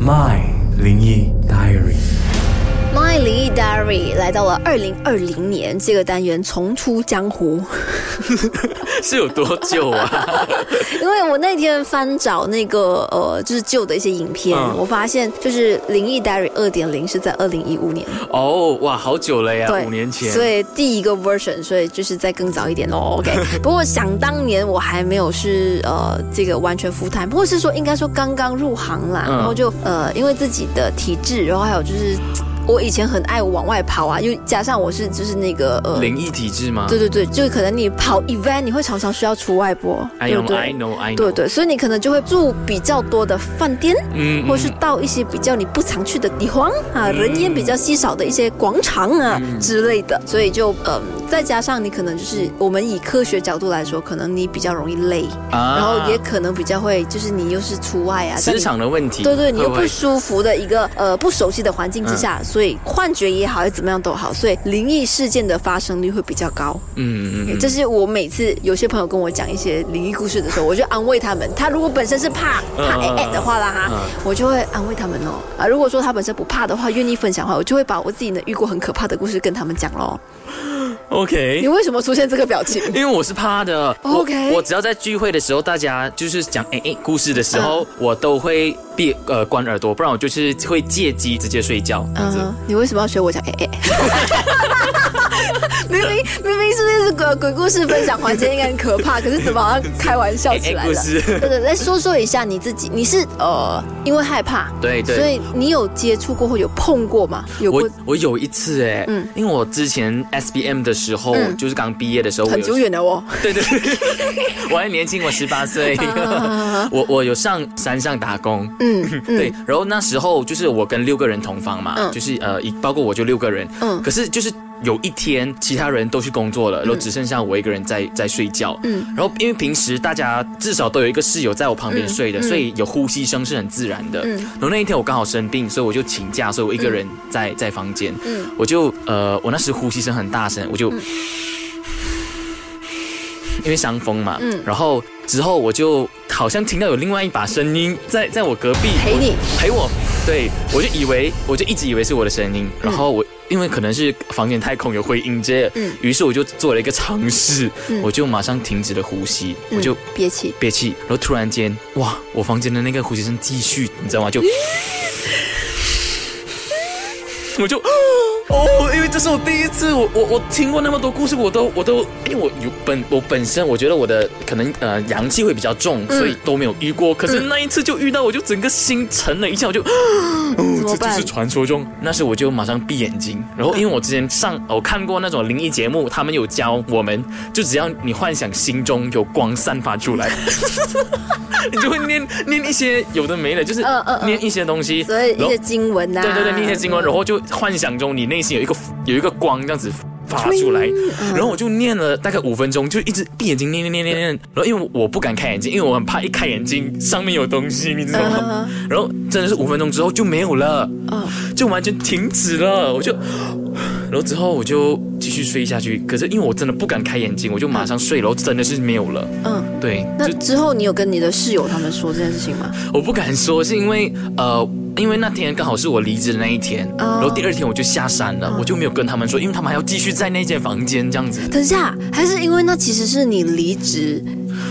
My 灵异 Diary。My 灵异 Diary 来到了二零二零年，这个单元重出江湖。是有多久啊？因为我那天翻找那个呃，就是旧的一些影片，嗯我发现就是灵异 Diary 二点零是在二零一五年，哦，哇，好久了呀，对，五年前。所以第一个 version，所以就是再更早一点哦。OK，不过想当年我还没有是呃这个完全 full time，或是说应该说刚刚入行啦，嗯然后就呃因为自己的体质，然后还有就是。我以前很爱往外跑啊，又加上我是就是那个呃，灵异体质吗？对对对，就可能你跑 event 你会常常需要出外播，，I 对不 know, 对 I know, I know。对对，所以你可能就会住比较多的饭店，嗯或是到一些比较你不常去的地方啊，人烟比较稀少的一些广场啊、之类的，所以就嗯，再加上你可能就是我们以科学角度来说，可能你比较容易累，啊然后也可能比较会就是你又是出外啊，在磁你场的问题。对对，你又不舒服的一个呃不熟悉的环境之下，所以幻觉也好，还是怎么样都好，所以灵异事件的发生率会比较高。嗯嗯嗯这是我每次有些朋友跟我讲一些灵异故事的时候，我就安慰他们。他如果本身是怕怕嗯哎哎的话啦哈，嗯我就会安慰他们哦。啊，如果说他本身不怕的话，愿意分享的话，我就会把我自己呢遇过很可怕的故事跟他们讲喽。你，OK 你。为什么出现这个表情？因为我是怕的 OK 我我只要在聚会的时候，大家就是讲诶诶故事的时候，嗯我都会闭呃关耳朵，不然我就是会借机直接睡觉。嗯，你为什么要学我讲哎哎？明明明明是那是鬼鬼故事分享环节，应该很可怕，可是怎么好像开玩笑起来了？对对，来说说一下你自己，你是呃因为害怕，对对所以你有接触过或有碰过吗？有过？我我有一次哎，嗯。因为我之前 SBM 的时候，嗯。就是刚毕业的时候，很久远了哦。对对，对。我还年轻，我十八岁，我我有上山上打工，嗯嗯。对，然后那时候就是我跟六个人同房嘛，嗯。就是呃，一包括我就六个人，嗯。可是就是有一天其他人都去工作了，然后只剩下我一个人在在睡觉，嗯。然后因为平时大家至少都有一个室友在我旁边睡的，所以有呼吸声是很自然的。嗯。然后那一天我刚好生病，所以我就请假，所以我一个人在、在房间，嗯。我就呃，我那时呼吸声很大声，我就。因为伤风嘛，嗯。然后之后我就好像听到有另外一把声音在在我隔壁陪你。陪我，对我就以为我就一直以为是我的声音，然后我因为可能是房间太空有回音这，嗯于是我就做了一个尝试，嗯我就马上停止了呼吸，我就嗯憋气，憋气，然后突然间哇，我房间的那个呼吸声继续，你知道吗？就。我就 哦，因为这是我第一次，我我我听过那么多故事，我都我都，因为我有本我本身我觉得我的可能呃阳气会比较重，嗯所以都没有遇过。可是那一次就遇到，我就整个心沉了一下，我就 哦，这就是传说中。那时我就马上闭眼睛，然后因为我之前上我看过那种灵异节目，他们有教我们，就只要你幻想心中有光散发出来，你就会念念一些有的没的，就是念一些东西，所以一些经文呐、对对对，念一些经文，然后就幻想中你内心有一个有一个光这样子发出来，然后我就念了大概五分钟，就一直闭眼睛念念念念念，然后因为我不敢开眼睛，因为我很怕一开眼睛上面有东西，你知道吗？然后真的是五分钟之后就没有了，嗯就完全停止了，我就。然后之后我就继续睡下去，可是因为我真的不敢开眼睛，我就马上睡了，然后真的是没有了。嗯。对，就那之后你有跟你的室友他们说这件事情吗？我不敢说，是因为呃，因为那天刚好是我离职的那一天，哦然后第二天我就下山了，我就没有跟他们说，因为他们还要继续在那间房间这样子。等一下，还是因为那其实是你离职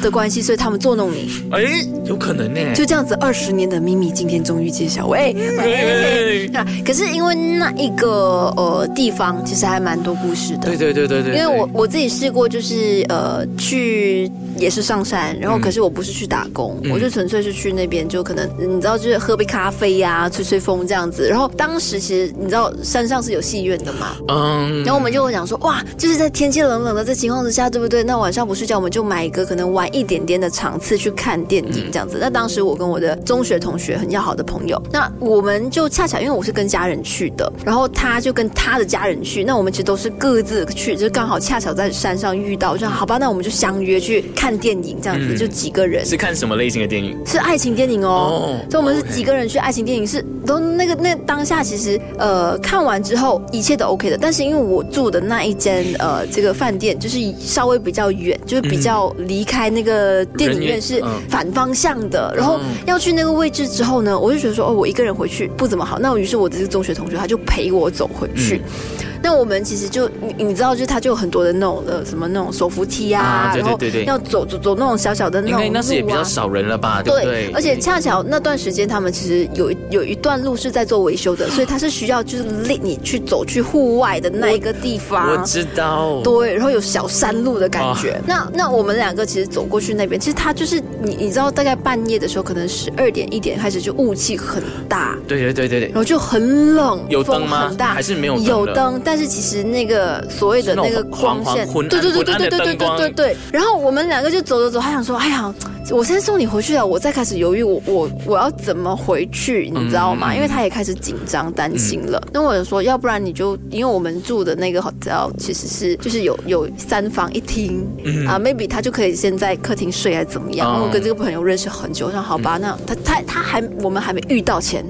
的关系，所以他们捉弄你，哎，有可能呢。就这样子，二十年的秘密今天终于揭晓。喂，喂，啊，可是因为那一个呃地方其实还蛮多故事的。对对对对对，因为我我自己试过，就是呃去也是上山，然后嗯可是我不是去打工，嗯我就纯粹是去那边，就可能你知道，就是喝杯咖啡呀、吹吹风这样子。然后当时其实你知道山上是有戏院的嘛，嗯，然后我们就会讲说，哇，就是在天气冷冷的这情况之下，对不对？那晚上不睡觉，我们就买一个可能晚一点点的场次去看电影这样子。那当时我跟我的中学同学很要好的朋友，那我们就恰巧因为我是跟家人去的，然后他就跟他的家人去，那我们其实都是各自去，就刚好恰巧在山上遇到，就好吧，那我们就相约去看电影这样子，嗯就几个人。是看什么类型的电影？是爱情电影哦哦，所以我们是几个人去爱情电影，是都那个那当下其实呃看完之后一切都 OK 的，但是因为我住的那一间呃这个饭店就是稍微比较远，就是比较离开开那个电影院是反方向的，然后要去那个位置之后呢，我就觉得说哦，我一个人回去不怎么好。那于是我的这个中学同学他就陪我走回去。嗯那我们其实就你你知道，就是它就有很多的那种的什么那种手扶梯啊，啊对对然后对对。要走走走那种小小的那应种该那时也比较少人了吧，对不对？而且恰巧那段时间他们其实有有一段路是在做维修的，所以它是需要就是令你去走去户外的那一个地方。我知道，对，然后有小山路的感觉。那那我们两个其实走过去那边，其实它就是你你知道，大概半夜的时候，可能十二点一点开始就雾气很大，对对对对对。然，后就很冷，有灯吗？很大，还是没有灯有灯，但是其实那个所谓的那个光线，对对对对对对对对对。然后我们两个就走走走，他想说，哎呀。我先送你回去了，我再开始犹豫我，我我要怎么回去，你知道吗？嗯因为他也开始紧张担心了。那我就说，要不然你就，因为我们住的那个 hotel 其实是就是有有三房一厅、啊，maybe 他就可以先在客厅睡，还是怎么样？我跟这个朋友认识很久，我说好吧，那他他他还我们还没遇到前，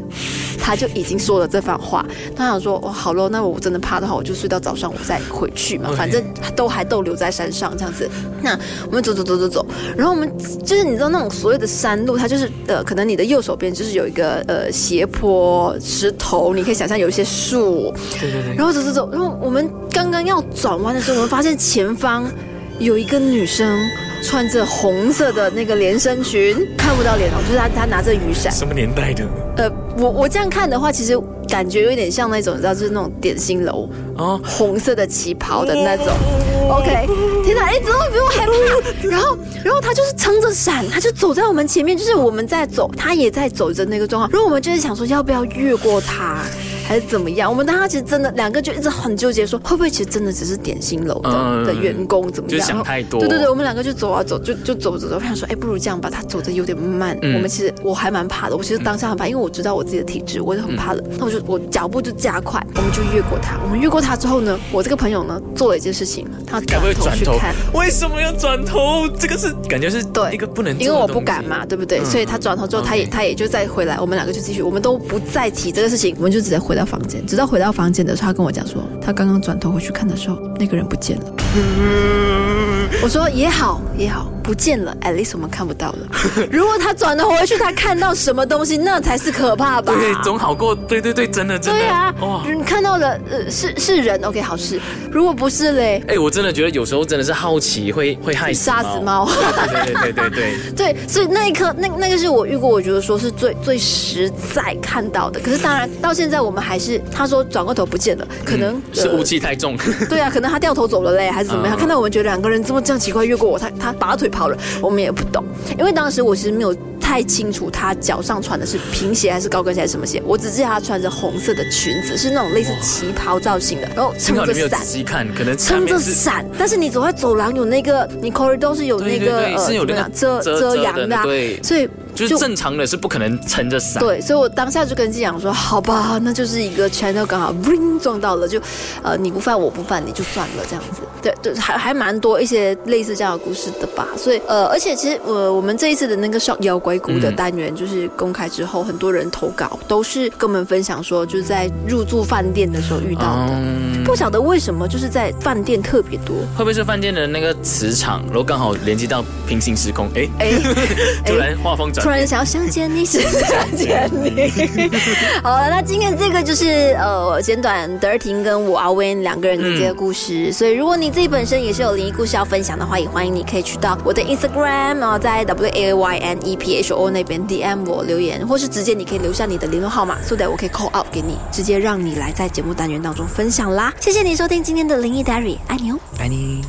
他就已经说了这番话。他想说，哦，好咯，那我真的怕的话，我就睡到早上，我再回去嘛，反正都还逗留在山上这样子。那我们走走走走走，然后我们就是你知道那种所谓的山路，它就是呃，可能你的右手边就是有一个呃斜坡石头，你可以想象有一些树，对对对，然后走走走，然后我们刚刚要转弯的时候，我们发现前方有一个女生穿着红色的那个连身裙，看不到脸哦，就是她她拿着雨伞。什么年代的？呃，我我这样看的话，其实感觉有点像那种，你知道，就是那种点心楼，哦，红色的旗袍的那种。OK，天哪，哎，怎么比我还怕？然后，然后他就是撑着伞，他就走在我们前面，就是我们在走，他也在走着那个状况。然后我们就是想说，要不要越过他，还是怎么样？我们当时其实真的两个就一直很纠结，说会不会其实真的只是点心楼的、嗯的员工怎么样？就想太多对对对，我们两个就走啊走，就就走走走，我想说，哎，不如这样吧，他走的有点慢。嗯我们其实我还蛮怕的，我其实当下很怕，因为我知道我自己的体质，我就很怕冷。那我就我脚步就加快，我们就越过他。我们越过他之后呢，我这个朋友呢做了一件事情，他转头去看。？为什么要转头？这个是感觉是对一个不能因为我不敢嘛，对不对？嗯所以他转头之后，他也他也就再回来，我们两个就继续，我们都不再提这个事情，我们就直接回到房间。直到回到房间的时候，他跟我讲说，他刚刚转头回去看的时候，那个人不见了。我说也好也好，不见了，at least 我们看不到了。如果他转头回去，他看到什么东西，那才是可怕吧？对，总好过对对对，真的真的对啊，哇！你看到的呃是是人，OK 好事。如果不是嘞，哎，我真的觉得有时候真的是好奇会会害死杀死猫。对对对对对对，对，所以那一刻，那那个是我遇过，我觉得说是最最实在看到的。可是当然，到现在我们还是他说转过头不见了，可能、呃是雾气太重。对啊，可能他掉头走了嘞，还是怎么样？嗯看到我们觉得两个人这么这样奇怪越过我，他他拔腿跑了，我们也不懂，因为当时我其实没有太清楚他脚上穿的是平鞋还是高跟鞋还是什么鞋，我只知道他穿着红色的裙子，是那种类似旗袍造型的，然后撑着伞。没有仔伞。细看，可能撑着伞，但是你走在走廊有那个，你 corridor 是有那个呃是有那个怎么样遮遮遮遮阳的、啊，对。所以就是正常的是不可能撑着伞。对，所以我当下就跟季阳说，好吧，那就是一个 channel 刚好 ring 撞到了，就呃你不犯我不犯你就算了这样子。对对，还还蛮多一些类似这样的故事的吧。所以呃，而且其实呃我们这一次的那个 shock 妖怪谷的嗯单元就是公开之后，很多人投稿都是跟我们分享说，就是在入住饭店的时候遇到的。嗯，不晓得为什么，就是在饭店特别多。会不会是饭店的那个磁场，然后刚好连接到平行时空？哎，哎，突然画风转变。突然想要想见你，想见你。好了，那今天这个就是呃简短德尔婷跟我阿温两个人的这个故事。所以如果你自己本身也是有灵异故事要分享的话，也欢迎你可以去到我的 Instagram 啊、在 W A Y N E P H O 那边 DM 我留言，或是直接你可以留下你的联络号码，so that 我可以 call out 给你，直接让你来在节目单元当中分享啦。谢谢你收听今天的灵异 Diary，爱你哦。爱你。